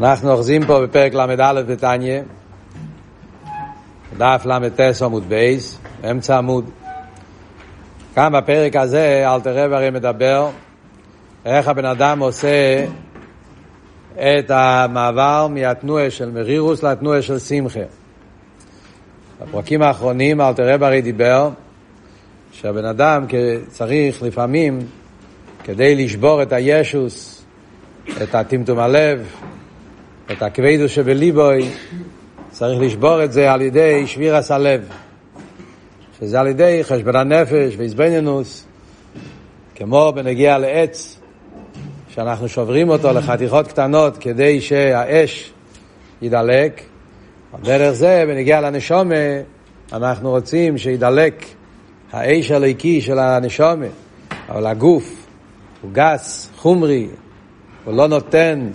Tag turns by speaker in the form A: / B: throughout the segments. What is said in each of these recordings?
A: אנחנו אוחזים פה בפרק ל"א בתניא, דף ל"ט עמוד בייס, אמצע עמוד. כאן בפרק הזה אלתר רב הרי מדבר איך הבן אדם עושה את המעבר מהתנועה של מרירוס לתנועה של שמחה. בפרקים האחרונים אלתר רב הרי דיבר שהבן אדם צריך לפעמים כדי לשבור את הישוס, את הטמטום הלב, את הכבדו שבליבוי, צריך לשבור את זה על ידי שבירס הלב, שזה על ידי חשבון הנפש והזבנינוס, כמו בנגיע לעץ, שאנחנו שוברים אותו לחתיכות קטנות כדי שהאש ידלק. דרך זה, בנגיע לנשומה, אנחנו רוצים שידלק האש הליקי של הנשומה, אבל הגוף הוא גס, חומרי, הוא לא נותן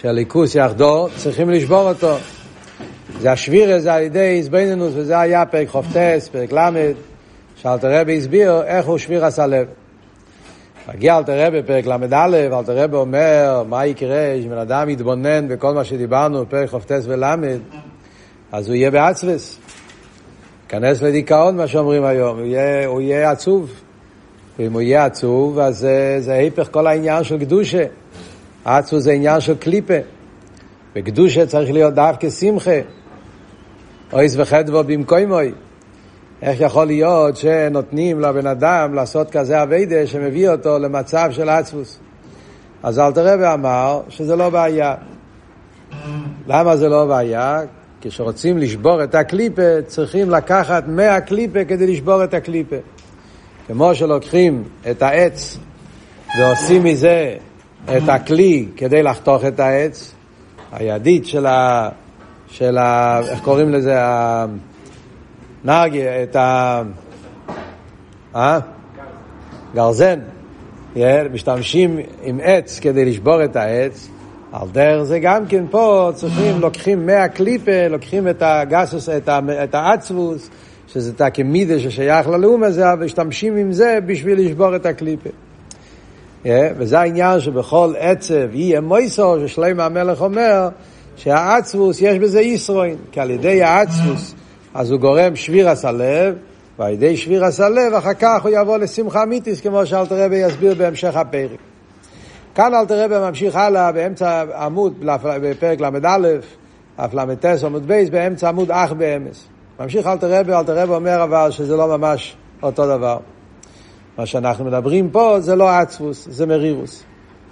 A: שהליכוס יחדור, צריכים לשבור אותו. זה השביר הזה על ידי איזבנינוס, וזה היה פרק חופטס, פרק ל', שאלתר רבי הסביר איך הוא שביר עשה לב. מגיע אלתר רבי בפרק ל"א, אלתר רבי אומר, מה יקרה אם בן אדם יתבונן בכל מה שדיברנו בפרק חופטס ול', אז הוא יהיה בעצבס. ייכנס לדיכאון, מה שאומרים היום, הוא יהיה, הוא יהיה עצוב. ואם הוא יהיה עצוב, אז זה, זה ההפך כל העניין של קדושה. עצמוס זה עניין של קליפה. בקדושה צריך להיות דווקא שמחה. אויס וחדבו במקוימוי. איך יכול להיות שנותנים לבן אדם לעשות כזה אביידה שמביא אותו למצב של עצמוס? אז אלתר רבי אמר שזה לא בעיה. למה זה לא בעיה? כשרוצים לשבור את הקליפה, צריכים לקחת מהקליפה כדי לשבור את הקליפה. כמו שלוקחים את העץ ועושים מזה את הכלי כדי לחתוך את העץ, הידית של ה... של ה... איך קוראים לזה? הנרגי, את ה... אה? גרזן. משתמשים עם עץ כדי לשבור את העץ. על דרך זה גם כן פה צריכים, לוקחים מהקליפה, לוקחים את הגסוס, את, ה, את העצבוס, שזה תקמידה ששייך ללאום הזה, ומשתמשים עם זה בשביל לשבור את הקליפה. וזה העניין שבכל עצב יהיה מויסו, ששלמה המלך אומר שהעצבוס יש בזה ישרוין, כי על ידי העצבוס אז הוא גורם שבירס הלב, ועל ידי שבירס הלב אחר כך הוא יבוא לשמחה אמיתיס, כמו שאלתר רבי יסביר בהמשך הפרק. כאן אלתר רבי ממשיך הלאה באמצע עמוד, בפרק ל"א, אף ל"ט עמוד בייס, באמצע עמוד אח באמס. ממשיך אלתר רבי, אלתר רבי אומר אבל שזה לא ממש אותו דבר. מה שאנחנו מדברים פה זה לא עצבוס, זה מרירוס.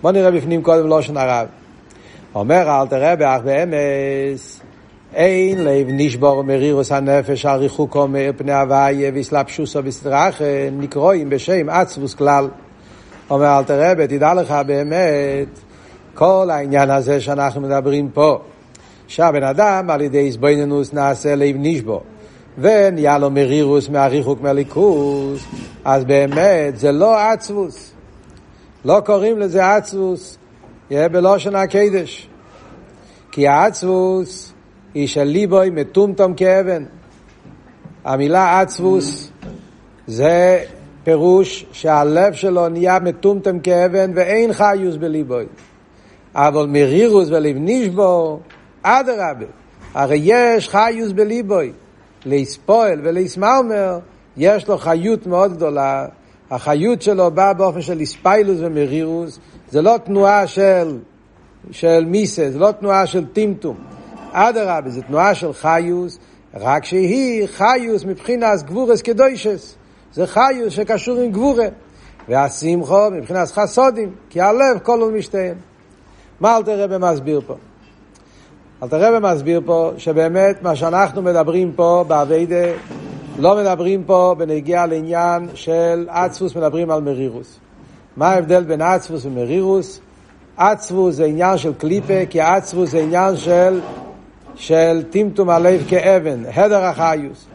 A: בוא נראה בפנים קודם לושן הרב. אומר אל תראה באח באמס, אין לב נשבור מרירוס הנפש על ריחוקו מאיר פני הוויה ויסלבשוסו וסדרחה נקרואים בשם עצבוס כלל. אומר אל תראה, תדע לך באמת, כל העניין הזה שאנחנו מדברים פה, שהבן אדם על ידי הסבויננוס נעשה לב נשבור. ונהיה לו מרירוס מהריחוק מהליכוס, אז באמת זה לא עצבוס. לא קוראים לזה עצבוס, יהיה בלושן הקדש. כי העצבוס היא של ליבוי מטומטום כאבן. המילה עצבוס זה פירוש שהלב שלו נהיה מטומטם כאבן ואין חיוס בליבוי. אבל מרירוס ולב נשבו, אדרבה, הרי יש חיוס בליבוי. להספועל ולהסמרמר, יש לו חיות מאוד גדולה. החיות שלו באה באופן של איספיילוס ומרירוס. זה לא תנועה של, של מיסה, זה לא תנועה של טמטום. אדרבה, זה תנועה של חיוס, רק שהיא חיוס מבחינת גבורס קדוישס. זה חיוס שקשור עם גבורה. והשמחו מבחינת חסודים, כי הלב כל הוא משתיהם. מה אלתר רבי מסביר פה? אלתר רבי מסביר פה שבאמת מה שאנחנו מדברים פה באביידה, לא מדברים פה בנגיע לעניין של עצפוס, מדברים על מרירוס. מה ההבדל בין עצפוס ומרירוס? עצפוס זה עניין של קליפה, כי עצפוס זה עניין של, של טמטום הלב כאבן, הדר החיוס.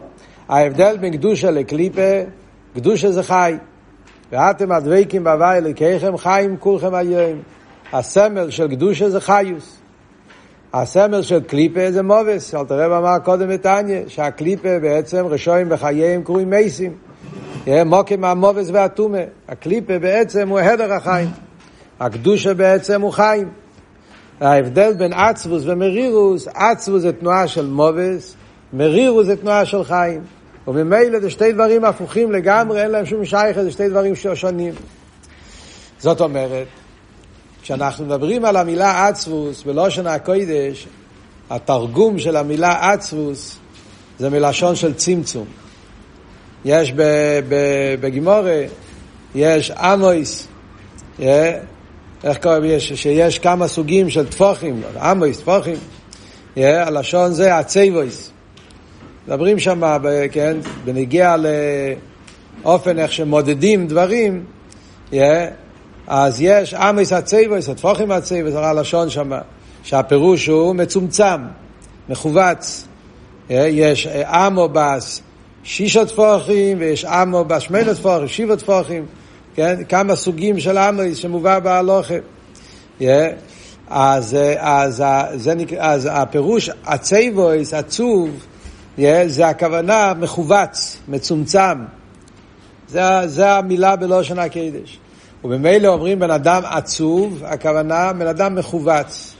A: ההבדל בין קדושה לקליפה, קדושה זה חי. ואתם הדבקים בהווי אלוקיכם חיים כולכם היום. הסמל של קדושה זה חיוס. הסמל של קליפה זה מובס, אל תראה אמר קודם בתניא, שהקליפה בעצם רשויים בחייהם קרויים מייסים. מוקים מהמובס והטומה. הקליפה בעצם הוא הדר החיים. הקדושה בעצם הוא חיים. ההבדל בין עצבוס ומרירוס, עצבוס זה תנועה של מובס, מרירוס זה תנועה של חיים. וממילא זה שתי דברים הפוכים לגמרי, אין להם שום שייכת, זה שתי דברים שונים. זאת אומרת, כשאנחנו מדברים על המילה עצבוס בלושן הקוידש, התרגום של המילה עצבוס זה מלשון של צמצום. יש בגימורה, יש אמויס, איך קוראים, יש, שיש כמה סוגים של טפוחים, אמויס, טפוחים, הלשון זה הצייבויס. מדברים שם, כן, בנגיע לאופן איך שמודדים דברים, אז יש אמויס הצייבויס, הטפוחים הצייבויס, זה הלשון שם, שהפירוש הוא מצומצם, מכווץ. יש אמו בס שישה טפוחים, ויש אמו בס שמונה טפוחים, שבעה טפוחים. כן? כמה סוגים של עמוס שמובא בהלוכה. Yeah. אז, אז, נקרא, אז הפירוש הצייבויס, עצוב, זה הכוונה מכווץ, מצומצם. זה, זה המילה בלושן הקדש. ובמילא אומרים בן אדם עצוב, הכוונה בן אדם מכווץ.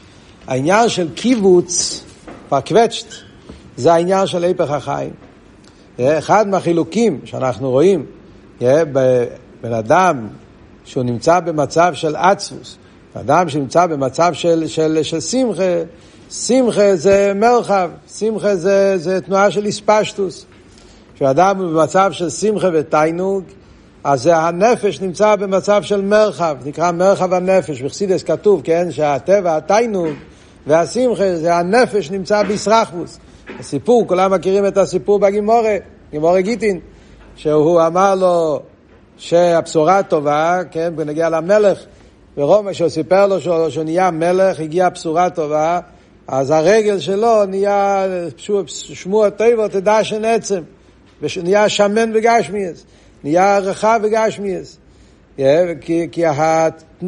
A: העניין של קיבוץ, פרקווצ'ט, זה העניין של היפך החיים. אחד מהחילוקים שאנחנו רואים בן אדם שהוא נמצא במצב של עצבוס, אדם שנמצא במצב של, של, של שמחה, שמחה זה מרחב, שמחה זה, זה תנועה של איספשטוס. כשאדם במצב של שמחה ותיינוג, אז הנפש נמצא במצב של מרחב, נקרא מרחב הנפש, בחסידס כתוב, כן, שהטבע, התיינוג והשמחה, זה הנפש נמצא בישרחבוס. הסיפור, כולם מכירים את הסיפור בגימורה, גימורה גיטין, שהוא אמר לו, שהבשורה טובה, כן, בנגיע למלך, ורומא שהוא סיפר לו שהוא, שהוא נהיה מלך, הגיעה בשורה טובה, אז הרגל שלו נהיה שמוע טבע, תדע שנעצם, ונהיה שמן וגשמיאס, נהיה רחב וגשמיאס. כי, כי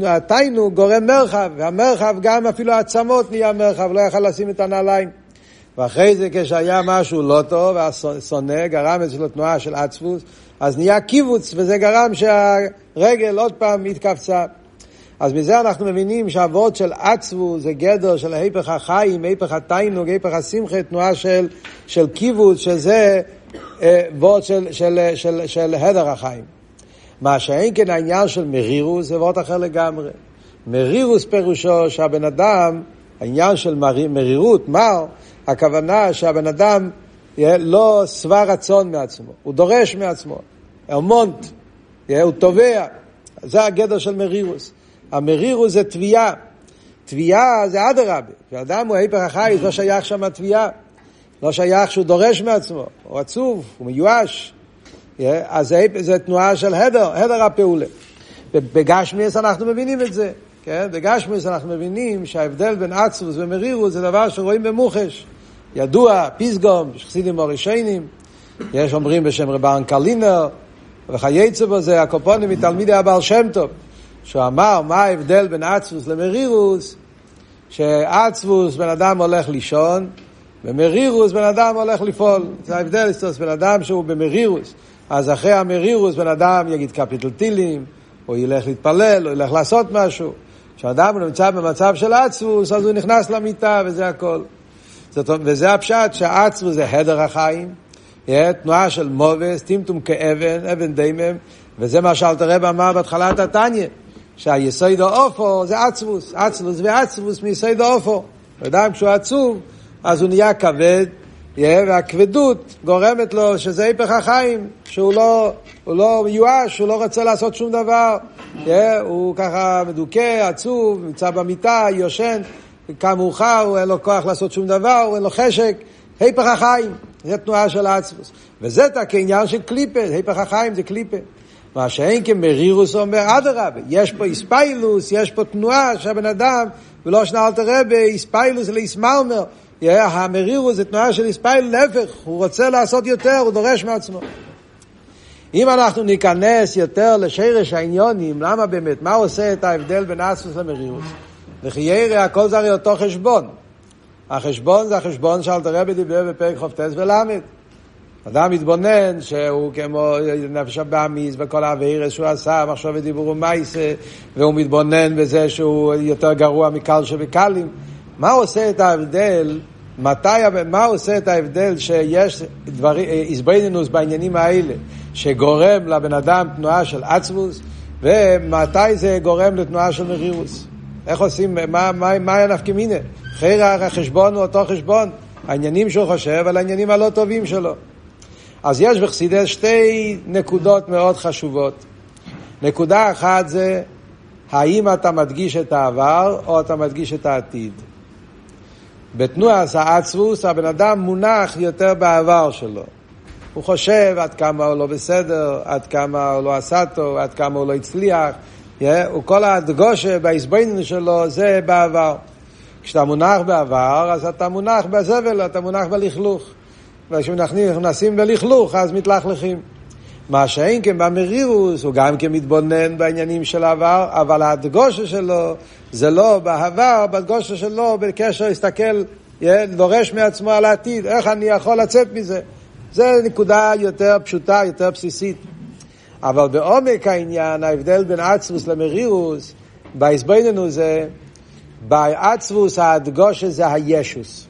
A: התיינוג גורם מרחב, והמרחב גם אפילו העצמות נהיה מרחב, לא יכל לשים את הנעליים. ואחרי זה כשהיה משהו לא טוב, השונא גרם אצלו תנועה של עצבוס, אז נהיה קיבוץ, וזה גרם שהרגל עוד פעם התכווצה. אז מזה אנחנו מבינים שהוורד של עצבו זה גדר של היפך החיים, היפך התיינוג, היפך השמחה, תנועה של, של קיבוץ, שזה וורד של, של, של, של, של הדר החיים. מה שאין כן העניין של מרירוס זה וורד אחר לגמרי. מרירוס פירושו שהבן אדם, העניין של מרירות, מר, הכוונה שהבן אדם לא שבע רצון מעצמו, הוא דורש מעצמו. המונט, הוא תובע. זה הגדר של מרירוס. המרירוס זה תביעה. תביעה זה אדרבה. כשאדם הוא ההיפך החי, לא שייך שם התביעה. לא שייך שהוא דורש מעצמו, הוא עצוב, הוא מיואש. אז זה תנועה של הדר, הדר הפעולה. בגשמיאס אנחנו מבינים את זה. כן? בגשמיאס אנחנו מבינים שההבדל בין עצבוס ומרירוס זה דבר שרואים במוחש. ידוע, פיסגום, חסידים מורישיינים, יש אומרים בשם רבן קלינר, וכייצא בו זה הקופונים מתלמידי הבעל שם טוב, שהוא אמר מה ההבדל בין עצבוס למרירוס, שעצבוס בן אדם הולך לישון, ומרירוס בן אדם הולך לפעול. זה ההבדל, בן אדם שהוא במרירוס, אז אחרי המרירוס בן אדם יגיד קפיטל טילים, או ילך להתפלל, או ילך לעשות משהו. כשאדם נמצא במצב של עצבוס, אז הוא נכנס למיטה וזה הכל. זאת, וזה הפשט שהעצבוס זה הדר החיים, תנועה של מובס, טמטום כאבן, אבן דיימם, וזה מה שאלתר רב אמר בהתחלת התניא, שהיסוד האופו זה עצבוס, עצבוס ועצבוס מיסוד האופו. אדם כשהוא עצוב, אז הוא נהיה כבד, והכבדות גורמת לו שזה היפך החיים, שהוא לא, הוא לא מיואש, הוא לא רוצה לעשות שום דבר, הוא ככה מדוכא, עצוב, נמצא במיטה, יושן, קם מאוחר, אין לו כוח לעשות שום דבר, אין לו חשק, היפך החיים. זה תנועה של עצמוס. וזה כעניין של קליפה, היפך החיים זה קליפה. מה שאין כמרירוס אומר, אדרבה, יש פה איספיילוס, יש פה תנועה שהבן אדם, ולא שנה אל תרבה, איספיילוס לאיסמלמר. המרירוס זה תנועה של איספיילוס, להפך, הוא רוצה לעשות יותר, הוא דורש מעצמו. אם אנחנו ניכנס יותר לשרש העניונים, למה באמת, מה עושה את ההבדל בין אסוס למרירוס? וכי ירא הכל זה הרי אותו חשבון. החשבון זה החשבון שאלתר רבי דיבר בפרק חופטס ולמד. אדם מתבונן שהוא כמו נפש הבאמיס וכל האווירס שהוא עשה, מחשוב ודיבור ומייסה, והוא מתבונן בזה שהוא יותר גרוע מקל שבקלים. מה עושה את ההבדל, מתי, מה עושה את ההבדל שיש איזבנינוס בעניינים האלה, שגורם לבן אדם תנועה של עצבוס, ומתי זה גורם לתנועה של מרירוס? איך עושים, מה, מה, מה היה נפקא מינה? חיר החשבון הוא אותו חשבון, העניינים שהוא חושב על העניינים הלא טובים שלו. אז יש בחסידס שתי נקודות מאוד חשובות. נקודה אחת זה האם אתה מדגיש את העבר או אתה מדגיש את העתיד. בתנועה האצבוס הבן אדם מונח יותר בעבר שלו. הוא חושב עד כמה הוא לא בסדר, עד כמה הוא לא עשה טוב, עד כמה הוא לא הצליח. Yeah, וכל הדגושה בהסבנות שלו זה בעבר. כשאתה מונח בעבר, אז אתה מונח בזבל, אתה מונח בלכלוך. וכשנכנסים בלכלוך, אז מתלכלכים. מה שאין כן במרירוס, הוא גם כן מתבונן בעניינים של העבר, אבל הדגושה שלו זה לא בעבר, בדגושה שלו בקשר להסתכל, דורש מעצמו על העתיד, איך אני יכול לצאת מזה. זה נקודה יותר פשוטה, יותר בסיסית. אבל בעומק העניין, ההבדל בין עצבוס למרירוס, בהסביננו זה, בעצבוס הדגושה זה הישוס.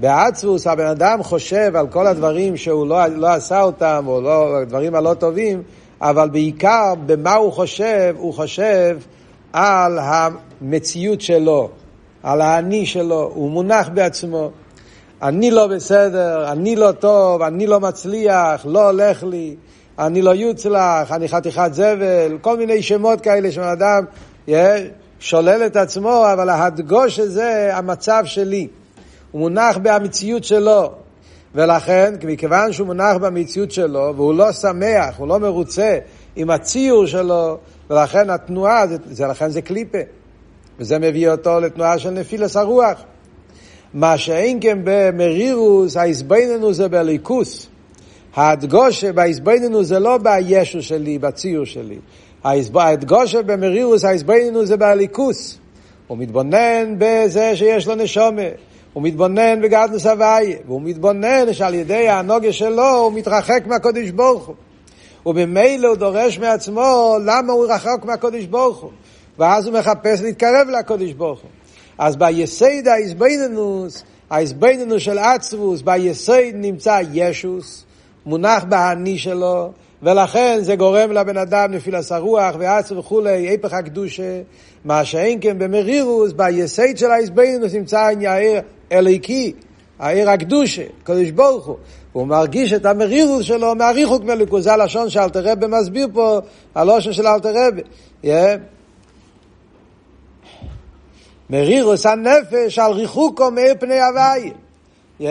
A: בעצבוס הבן אדם חושב על כל הדברים שהוא לא, לא עשה אותם, או לא, הדברים הלא טובים, אבל בעיקר במה הוא חושב, הוא חושב על המציאות שלו, על האני שלו, הוא מונח בעצמו. אני לא בסדר, אני לא טוב, אני לא מצליח, לא הולך לי, אני לא יוצלח, אני חתיכת זבל, כל מיני שמות כאלה שבן אדם שולל את עצמו, אבל ההדגוש הזה המצב שלי. הוא מונח במציאות שלו. ולכן, מכיוון שהוא מונח במציאות שלו, והוא לא שמח, הוא לא מרוצה עם הציור שלו, ולכן התנועה, זה, זה, לכן זה קליפה. וזה מביא אותו לתנועה של נפילס הרוח. מה שאין כן במרירוס, ההסביננו זה בליכוס. ההדגושה בהסביננו זה לא בישו שלי, בציור שלי. ההדגושה במרירוס, ההסביננו זה בליכוס. הוא מתבונן בזה שיש לו נשומה. הוא מתבונן בגדלוס הוויה, והוא מתבונן שעל ידי הנוגה שלו הוא מתרחק מהקודש ברוך הוא. וממילא הוא דורש מעצמו למה הוא רחוק מהקודש ברוך הוא. ואז הוא מחפש להתקרב לקודש ברוך הוא. אז ביסד האיזבנינוס, האיזבנינוס של עצבוס, ביסד נמצא ישוס, מונח בהני שלו, ולכן זה גורם לבן אדם נפילס הרוח ועצב וכולי, היפך הקדושה, מה שאין כן במרירוס, ביסד של האיזבנינוס נמצא אליקי, העיר הקדושה, קדוש ברוך הוא. הוא מרגיש את המרירוס שלו מהריחוק מליקוס, זה הלשון שאלתר רבי מסביר פה, הלושן של אלתר רבי. Yeah. מרירוס הנפש על ריחוקו מאיר פני הוואי. Yeah,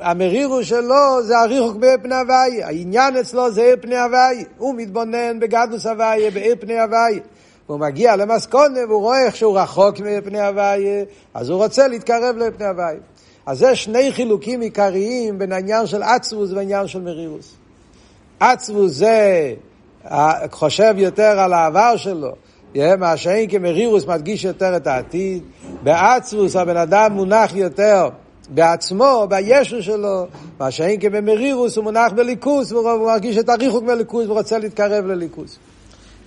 A: המרירוס שלו זה הריחוק מאיר פני הוואי. העניין אצלו זה עיר פני הוואי. הוא מתבונן בגדוס הוואי, בעיר פני הוואי. והוא מגיע למסקונה והוא רואה איך שהוא רחוק מפני הוויה, אז הוא רוצה להתקרב לפני הוויה. אז זה שני חילוקים עיקריים בין העניין של עצבוס והעניין של מרירוס. עצבוס זה חושב יותר על העבר שלו, מה שאין כמרירוס מדגיש יותר את העתיד. בעצבוס הבן אדם מונח יותר בעצמו, בישו שלו, מה שאין כבמרירוס הוא מונח בליכוס, והוא מרגיש את הריחוק בליכוס ורוצה להתקרב לליכוס.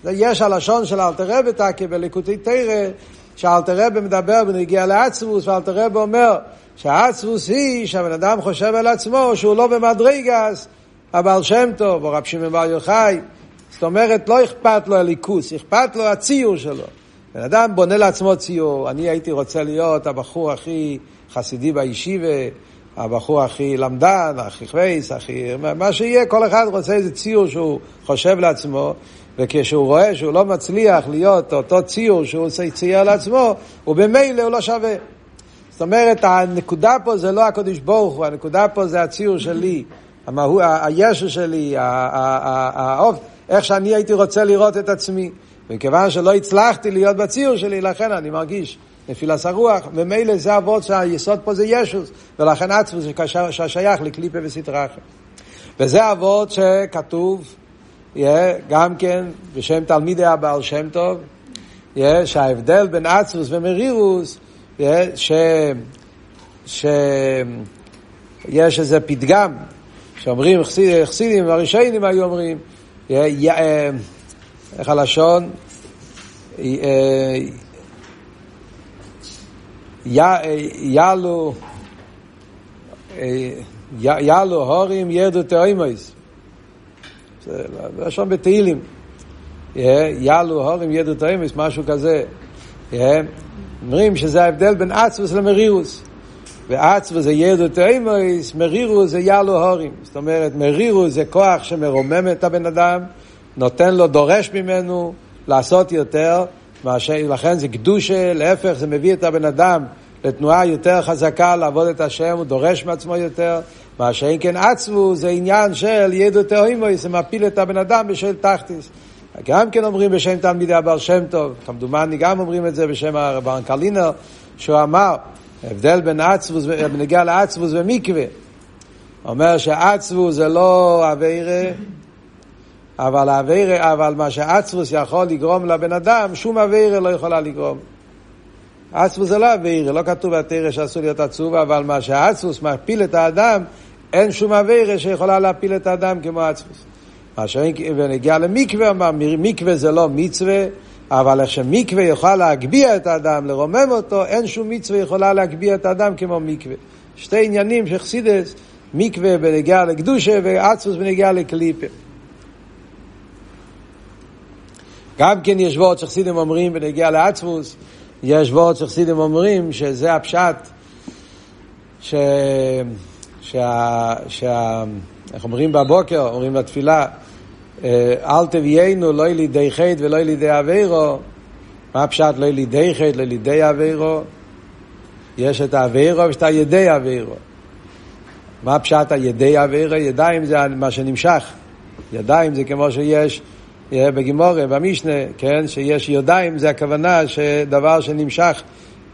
A: יש הלשון של אלתר רבי תקי בליקוטי תרא, שאלתר רבי מדבר בנגיע לעצבוס, ואלתר רבי אומר שהעצבוס היא שהבן אדם חושב על עצמו שהוא לא במדרגס, הבעל שם טוב, או רב שמעון בר יוחאי. זאת אומרת, לא אכפת לו הליכוס, אכפת לו הציור שלו. בן אדם בונה לעצמו ציור, אני הייתי רוצה להיות הבחור הכי חסידי בישיבה, הבחור הכי למדן, הכי חווייס, הכי... מה שיהיה, כל אחד רוצה איזה ציור שהוא חושב לעצמו, וכשהוא רואה שהוא לא מצליח להיות אותו ציור שהוא צייר לעצמו, ובמילא הוא לא שווה. זאת אומרת, הנקודה פה זה לא הקודש ברוך הוא, הנקודה פה זה הציור שלי, המהו, הישו שלי, האופ, איך שאני הייתי רוצה לראות את עצמי. וכיוון שלא הצלחתי להיות בציור שלי, לכן אני מרגיש נפילת הרוח, ומילא זה אבות שהיסוד פה זה ישוס, ולכן עצמו זה שייך לקליפה וסטרה אחרת. וזה אבות שכתוב גם כן בשם תלמידי הבעל שם טוב, שההבדל בין עצרוס ומרירוס, ש... שיש איזה פתגם שאומרים, חסידים והראשונים היו אומרים, איך הלשון? יעלו יעלו הורים ירדו תאימויס זה לשון בתהילים. יעלו הורים ירדו תאימויס משהו כזה. אומרים שזה ההבדל בין עצבוס למרירוס. ועצבוס זה ירדו תאימויס מרירוס זה יעלו הורים. זאת אומרת מרירוס זה כוח שמרומם את הבן אדם נותן לו, דורש ממנו לעשות יותר לכן זה קדושה, להפך זה מביא את הבן אדם לתנועה יותר חזקה לעבוד את השם, הוא דורש מעצמו יותר. מה שאין כן עצבו זה עניין של ידו תאוימוי, זה מפיל את הבן אדם בשל תחתיס. גם כן אומרים בשם תלמידי הבעל שם טוב, כמדומני גם אומרים את זה בשם הרבן קרלינר, שהוא אמר, ההבדל בין עצבוס, בנגיע לעצבוס ומקווה. אומר שעצבו זה לא אביירה, אבל, אביירה, אבל מה שעצבוס יכול לגרום לבן אדם, שום אביירה לא יכולה לגרום. עצבוס זה לא אביירה, לא כתוב בתרא שאסור להיות עצוב, אבל מה שעצבוס מפיל את האדם, אין שום אביירה שיכולה להפיל את האדם כמו עצבוס. מה שאין, ונגיע למקווה, מקווה זה לא מצווה, אבל איך שמקווה יוכל להגביה את האדם, לרומם אותו, אין שום מצווה יכולה להגביה את האדם כמו מקווה. שתי עניינים שחסידס, מקווה בנגיע לקדושה ועצבוס בנגיע לקליפה. גם כן יש וורט שחסידים אומרים בנגיע לעצבוס, יש וורט שחסידים אומרים שזה הפשט, ש... שה... שה... איך אומרים בבוקר, אומרים בתפילה, אל תביאנו לא לידי חטא ולא לידי אבירו. מה הפשט לא לידי חטא, לא לידי אבירו? יש את האבירו ויש את הידי אבירו. מה הפשט הידי אבירו? ידיים זה מה שנמשך. ידיים זה כמו שיש בגימורה, במשנה, כן, שיש ידיים, זה הכוונה שדבר שנמשך,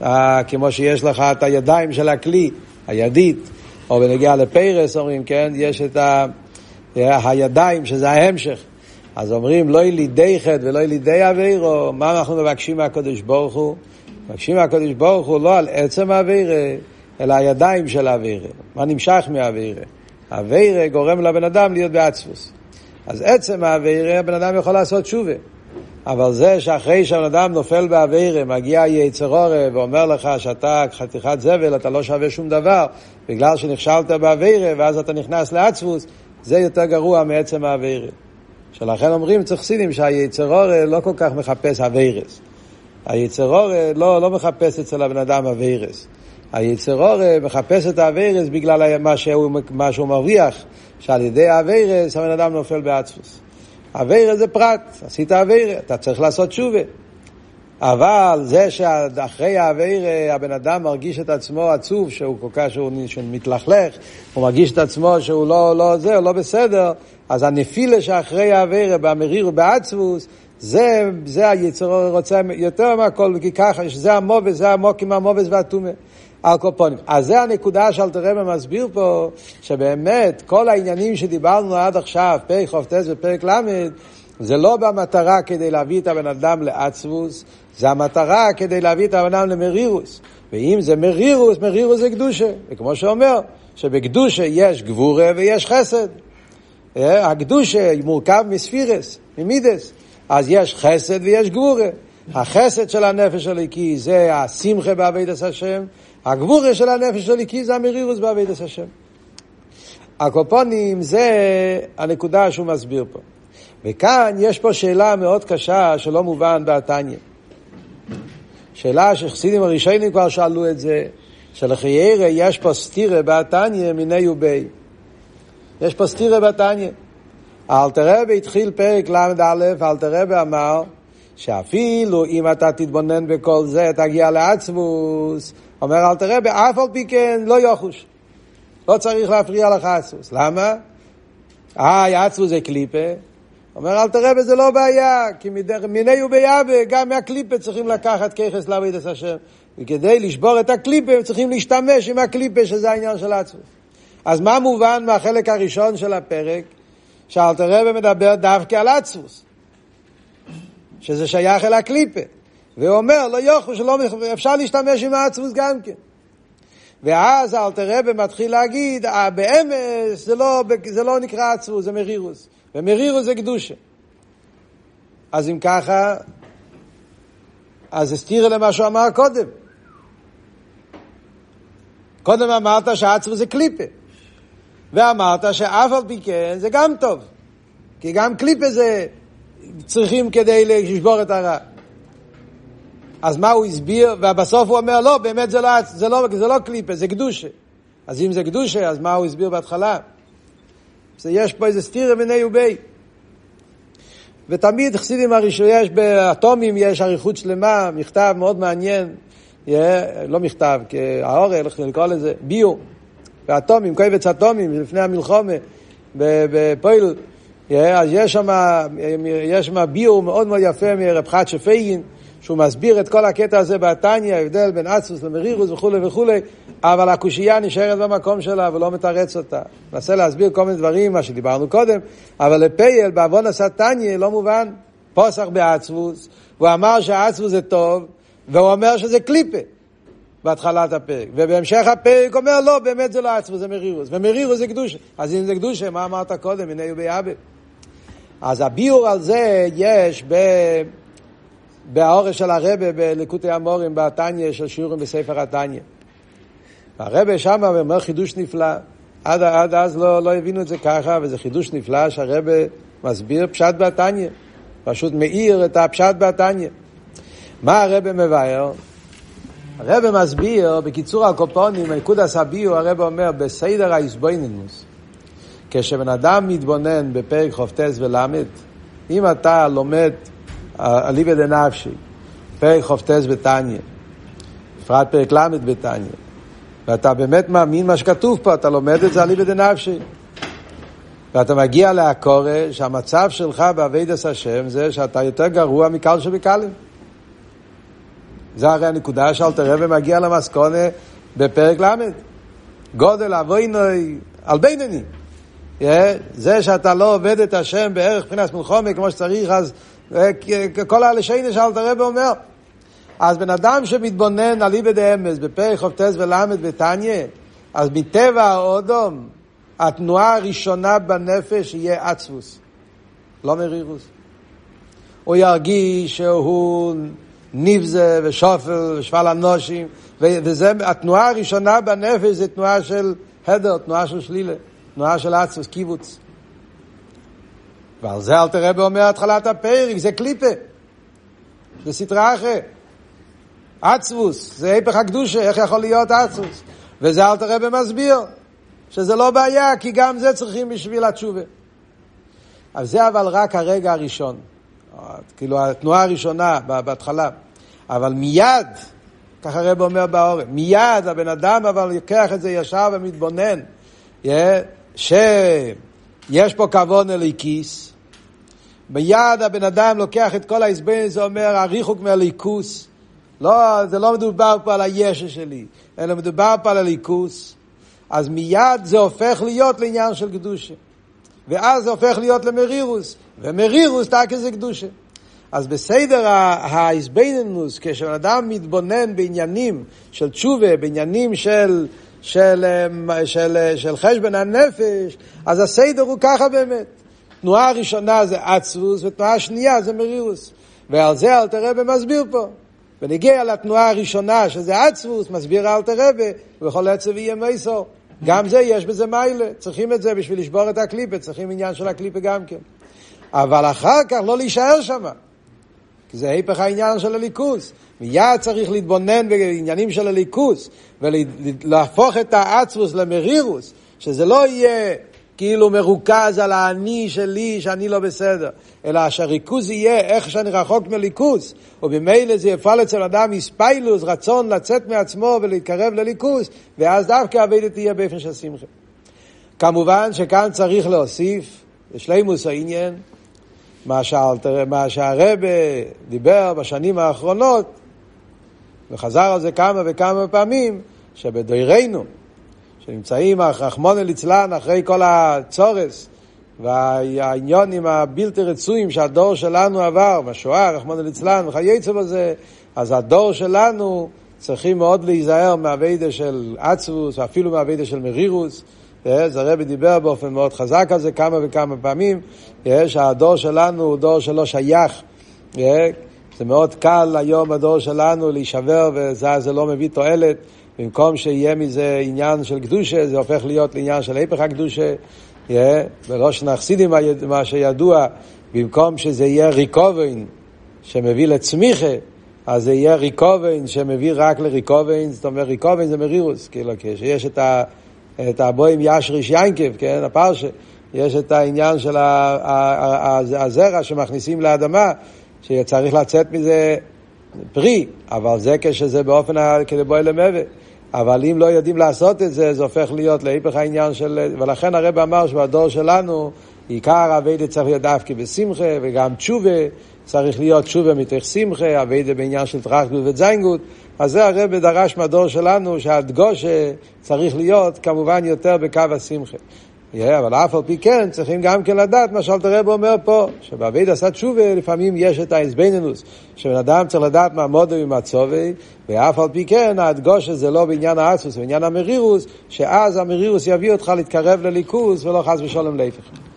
A: אה, כמו שיש לך את הידיים של הכלי, הידית, או בנגיע לפרס אומרים, כן, יש את ה, הידיים, שזה ההמשך. אז אומרים, לא לידי חטא ולא לידי אבירו, מה אנחנו מבקשים מהקדוש ברוך הוא? מבקשים מהקדוש ברוך הוא לא על עצם האבירה, אלא הידיים של האבירה. מה נמשך מהאבירה? האבירה גורם לבן אדם להיות בעצבוס. אז עצם האווירה, הבן אדם יכול לעשות תשובה. אבל זה שאחרי שהבן אדם נופל באווירה, מגיע יצר אורה ואומר לך שאתה חתיכת זבל, אתה לא שווה שום דבר, בגלל שנכשלת באווירה, ואז אתה נכנס לעצבוס, זה יותר גרוע מעצם האווירה. שלכן אומרים אצל חסידים שהיצר אורה לא כל כך מחפש אווירס. היצר אורה לא, לא מחפש אצל הבן אדם אווירס. היצר אורה מחפש את האווירס בגלל מה שהוא, מה שהוא מרוויח. שעל ידי האווירס הבן אדם נופל בעצמוס. אווירס זה פרט, עשית אווירס, אתה צריך לעשות תשובה. אבל זה שאחרי האווירה הבן אדם מרגיש את עצמו עצוב, שהוא כל כך, שהוא, שהוא מתלכלך, הוא מרגיש את עצמו שהוא לא, לא זה, הוא לא בסדר, אז הנפילה שאחרי האווירה במריר ובעצבוס, זה, זה היצר רוצה יותר מהכל, כי ככה, שזה המובס, זה המוקים המובס והטומא. הקופונים. אז זה הנקודה שאלתרמה מסביר פה, שבאמת כל העניינים שדיברנו עד עכשיו, פרק חופטס ופרק ל', זה לא במטרה כדי להביא את הבן אדם לעצבוס, זה המטרה כדי להביא את הבן אדם למרירוס. ואם זה מרירוס, מרירוס זה קדושה. וכמו שאומר, שבקדושה יש גבורה ויש חסד. אה, הקדושה מורכב מספירס, ממידס. אז יש חסד ויש גבורה. החסד של הנפש הליקי זה השמחה בעבידת השם, הגבורה של הנפש הליקי זה המרירוס בעבידת השם. הקופונים זה הנקודה שהוא מסביר פה. וכאן יש פה שאלה מאוד קשה שלא מובן בתניא. שאלה שחסידים הראשונים כבר שאלו את זה, שלחיירה יש פה סתירה בתניא מיני ובי. יש פה סתירה בתניא. אלתרבה התחיל פרק ל"א, אלתרבה אמר שאפילו אם אתה תתבונן בכל זה, תגיע לעצמוס, אומר אל תראה, באף על פי כן לא יוחוש. לא צריך להפריע לך עצמוס. למה? אה, עצמוס זה קליפה. אומר אל תראה, זה לא בעיה, כי מיני וביאבה, גם מהקליפה צריכים לקחת ככס לעבוד את השם. וכדי לשבור את הקליפה, צריכים להשתמש עם הקליפה, שזה העניין של עצמוס. אז מה מובן מהחלק הראשון של הפרק? שאלתר רבי מדבר דווקא על עצמוס. שזה שייך אל הקליפה. והוא אומר, לא יוכלו שלא, אפשר להשתמש עם העצמוס גם כן. ואז אלתר רבי מתחיל להגיד, אה, באמס זה לא, זה לא נקרא עצבות, זה מרירוס. ומרירוס זה קדושה. אז אם ככה, אז הסתירה למה שהוא אמר קודם. קודם אמרת שעצבות זה קליפה. ואמרת שאף על פי כן זה גם טוב. כי גם קליפה זה צריכים כדי לשבור את הרע. אז מה הוא הסביר? ובסוף הוא אומר, לא, באמת זה לא, זה לא, זה לא קליפה, זה קדושה. אז אם זה קדושה, אז מה הוא הסביר בהתחלה? יש פה איזה סתירה מיני ובי. ותמיד חסידים הראשון, יש באטומים, יש אריכות שלמה, מכתב מאוד מעניין, לא מכתב, האורל, לקרוא לזה, ביו, באטומים, קובץ אטומים, לפני המלחומה, בפועל, אז יש שם, ביור מאוד מאוד יפה מרב חדשה פייגין, שהוא מסביר את כל הקטע הזה בתניא, ההבדל בין אצוס למרירוס וכולי וכולי, אבל הקושייה נשארת במקום שלה ולא מתרץ אותה. ננסה להסביר כל מיני דברים, מה שדיברנו קודם, אבל לפייל, בעוון עשה תניא, לא מובן. פוסח בעצבוס, הוא אמר שהעצבוס זה טוב, והוא אומר שזה קליפה. בהתחלת הפרק. ובהמשך הפרק אומר, לא, באמת זה לא עצמו, זה מרירוס. ומרירוס זה קדושה. אז אם זה קדושה, מה אמרת קודם? הנה הוא ביאבא. אז הביור על זה יש ב... באורש של הרבה בלקוטי המורים, בתניא של שיעורים בספר התניא. הרבה שם אומר חידוש נפלא. עד, עד אז לא, לא הבינו את זה ככה, וזה חידוש נפלא שהרבה מסביר פשט בתניא. פשוט מאיר את הפשט בתניא. מה הרבה מבאר? הרב מסביר, בקיצור הקופונים, נקודס הביו, הרב אומר, בסדר האיסבוינינוס, כשבן אדם מתבונן בפרק חופטס ולמד, אם אתה לומד אליבא דנפשי, פרק חופטס בתניא, בפרט פרק ל' בתניא, ואתה באמת מאמין מה שכתוב פה, אתה לומד את זה אליבא דנפשי. ואתה מגיע לעקורא שהמצב שלך באבידס השם זה שאתה יותר גרוע מקל שבקלים. זה הרי הנקודה שאלתר רבי מגיע למסקונה בפרק ל', גודל אבוינוי על בינני. זה שאתה לא עובד את השם בערך מבחינת מלחומה כמו שצריך, אז כל הלשיינה שאלתר רבי אומר. אז בן אדם שמתבונן על איבד אמס בפרק חופטס ולמד בתניא, אז מטבע האודום, התנועה הראשונה בנפש יהיה עצבוס, לא מרירוס. הוא ירגיש שהוא ניבזה ושופל ושפל אנושים, וזה, התנועה הראשונה בנפש זה תנועה של הדר, תנועה של שלילה, תנועה של עצמוס, קיבוץ. ועל זה אל תראה באומר התחלת הפרק, זה קליפה, זה סטרה אחרת. עצבוס, זה היפך הקדושה, איך יכול להיות עצבוס? וזה אל תראה במסביר, שזה לא בעיה, כי גם זה צריכים בשביל התשובה. אז זה אבל רק הרגע הראשון. כאילו התנועה הראשונה בהתחלה. אבל מיד, ככה הרב אומר בעורף, מיד הבן אדם אבל לוקח את זה ישר ומתבונן, שיש פה כבוד אליקיס, מיד הבן אדם לוקח את כל ההסבר, זה אומר הריחוק מהליכוס, לא, זה לא מדובר פה על הישע שלי, אלא מדובר פה על הליכוס, אז מיד זה הופך להיות לעניין של קדושה. ואז זה הופך להיות למרירוס, ומרירוס תקי זה קדושה. אז בסדר ההסביננוס, כשאדם מתבונן בעניינים של תשובה, בעניינים של, של, של, של, של חשבון הנפש, אז הסדר הוא ככה באמת. תנועה ראשונה זה עצבוס, ותנועה שנייה זה מרירוס. ועל זה אלתר רבי מסביר פה. ונגיע לתנועה הראשונה, שזה עצבוס, מסביר אלתר רבי, ובכל עצב יהיה מייסור. גם זה, יש בזה מיילה. צריכים את זה בשביל לשבור את הקליפה, צריכים עניין של הקליפה גם כן. אבל אחר כך לא להישאר שם. כי זה היפך העניין של הליכוס. מיד צריך להתבונן בעניינים של הליכוס, ולהפוך את העצבוס למרירוס, שזה לא יהיה כאילו מרוכז על האני שלי, שאני לא בסדר, אלא שהריכוז יהיה איך שאני רחוק מליכוס, ובמילא זה יפעל אצל אדם איספיילוס, רצון לצאת מעצמו ולהתקרב לליכוס, ואז דווקא הווידת תהיה באופן של שמחה. כמובן שכאן צריך להוסיף, בשלימוס העניין, מה, שאלתר, מה שהרבה דיבר בשנים האחרונות, וחזר על זה כמה וכמה פעמים, שבדוירנו, שנמצאים רחמון ליצלן אחרי כל הצורס והעניונים הבלתי רצויים שהדור שלנו עבר, בשואה, רחמון ליצלן וכייצא בזה, אז הדור שלנו צריכים מאוד להיזהר מהווידה של עצבוס, אפילו מהווידה של מרירוס. זה הרבי דיבר באופן מאוד חזק על זה כמה וכמה פעמים, שהדור שלנו הוא דור שלא שייך. זה מאוד קל היום בדור שלנו להישבר וזה לא מביא תועלת. במקום שיהיה מזה עניין של קדושה, זה הופך להיות לעניין של היפך הקדושה. בראש נחסידים מה שידוע, במקום שזה יהיה ריקובן שמביא לצמיחה, אז זה יהיה ריקובן שמביא רק לריקובן, זאת אומרת ריקובן זה מרירוס, כאילו כשיש את, את הבוים ישריש יינקב, כן, הפרשה, יש את העניין של הזרע שמכניסים לאדמה, שצריך לצאת מזה פרי, אבל זה כשזה באופן כדבוי למווה. אבל אם לא יודעים לעשות את זה, זה הופך להיות להיפך העניין של... ולכן הרב אמר שבדור שלנו, עיקר אביידה צריך להיות דווקא בשמחה, וגם תשובה צריך להיות תשובה מתוך שמחה, אביידה בעניין של טראחטות וזיינגות. אז זה הרב דרש מהדור שלנו, שהדגושה צריך להיות כמובן יותר בקו השמחה. Yeah, אבל אף על פי כן צריכים גם כן לדעת מה שאלת הרב אומר פה, שבעביד עשה תשובה לפעמים יש את האיזבנינוס, שבן אדם צריך לדעת מה מודו ומה צובי, ואף על פי כן ההדגוש הזה לא בעניין האסוס, בעניין המרירוס, שאז המרירוס יביא אותך להתקרב לליכוס ולא חס ושלום להפך.